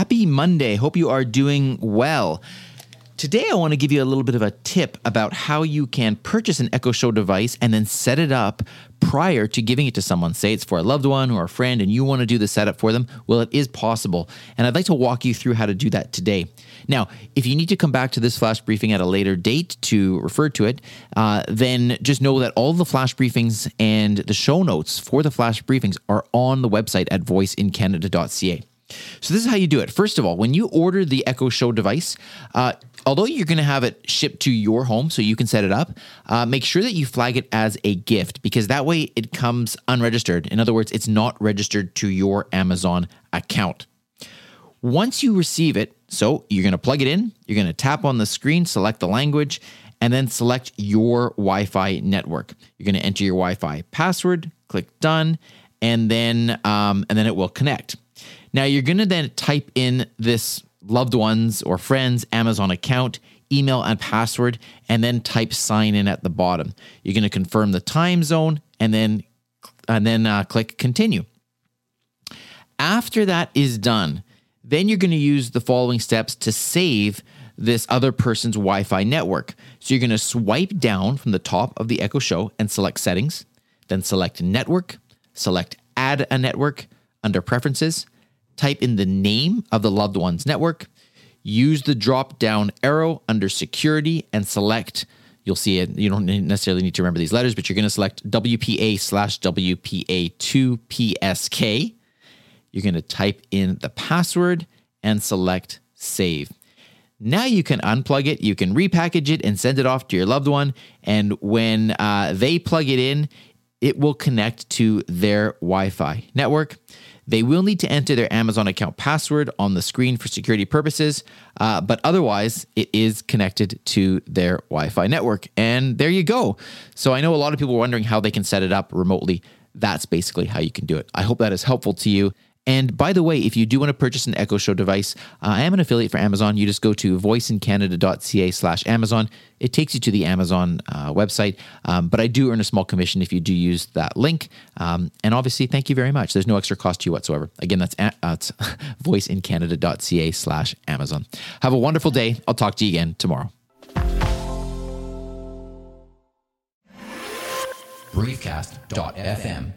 Happy Monday. Hope you are doing well. Today, I want to give you a little bit of a tip about how you can purchase an Echo Show device and then set it up prior to giving it to someone. Say it's for a loved one or a friend and you want to do the setup for them. Well, it is possible. And I'd like to walk you through how to do that today. Now, if you need to come back to this flash briefing at a later date to refer to it, uh, then just know that all the flash briefings and the show notes for the flash briefings are on the website at voiceincanada.ca. So this is how you do it. First of all, when you order the Echo Show device, uh, although you're going to have it shipped to your home so you can set it up, uh, make sure that you flag it as a gift because that way it comes unregistered. In other words, it's not registered to your Amazon account. Once you receive it, so you're going to plug it in, you're going to tap on the screen, select the language, and then select your Wi Fi network. You're going to enter your Wi Fi password, click done, and then, um, and then it will connect. Now you're going to then type in this loved ones or friends Amazon account, email, and password, and then type sign in at the bottom. You're going to confirm the time zone and then and then uh, click continue. After that is done, then you're going to use the following steps to save this other person's Wi Fi network. So you're going to swipe down from the top of the Echo Show and select settings, then select network, select add a network under preferences, type in the name of the loved one's network, use the drop down arrow under security and select. You'll see it. You don't necessarily need to remember these letters, but you're going to select WPA slash WPA2PSK. You're going to type in the password and select save. Now you can unplug it, you can repackage it and send it off to your loved one. And when uh, they plug it in, it will connect to their Wi Fi network. They will need to enter their Amazon account password on the screen for security purposes, uh, but otherwise, it is connected to their Wi Fi network. And there you go. So I know a lot of people are wondering how they can set it up remotely. That's basically how you can do it. I hope that is helpful to you. And by the way, if you do want to purchase an Echo Show device, uh, I am an affiliate for Amazon. You just go to voiceincanada.ca slash Amazon. It takes you to the Amazon uh, website. Um, but I do earn a small commission if you do use that link. Um, and obviously, thank you very much. There's no extra cost to you whatsoever. Again, that's at, uh, voiceincanada.ca slash Amazon. Have a wonderful day. I'll talk to you again tomorrow. briefcast.fm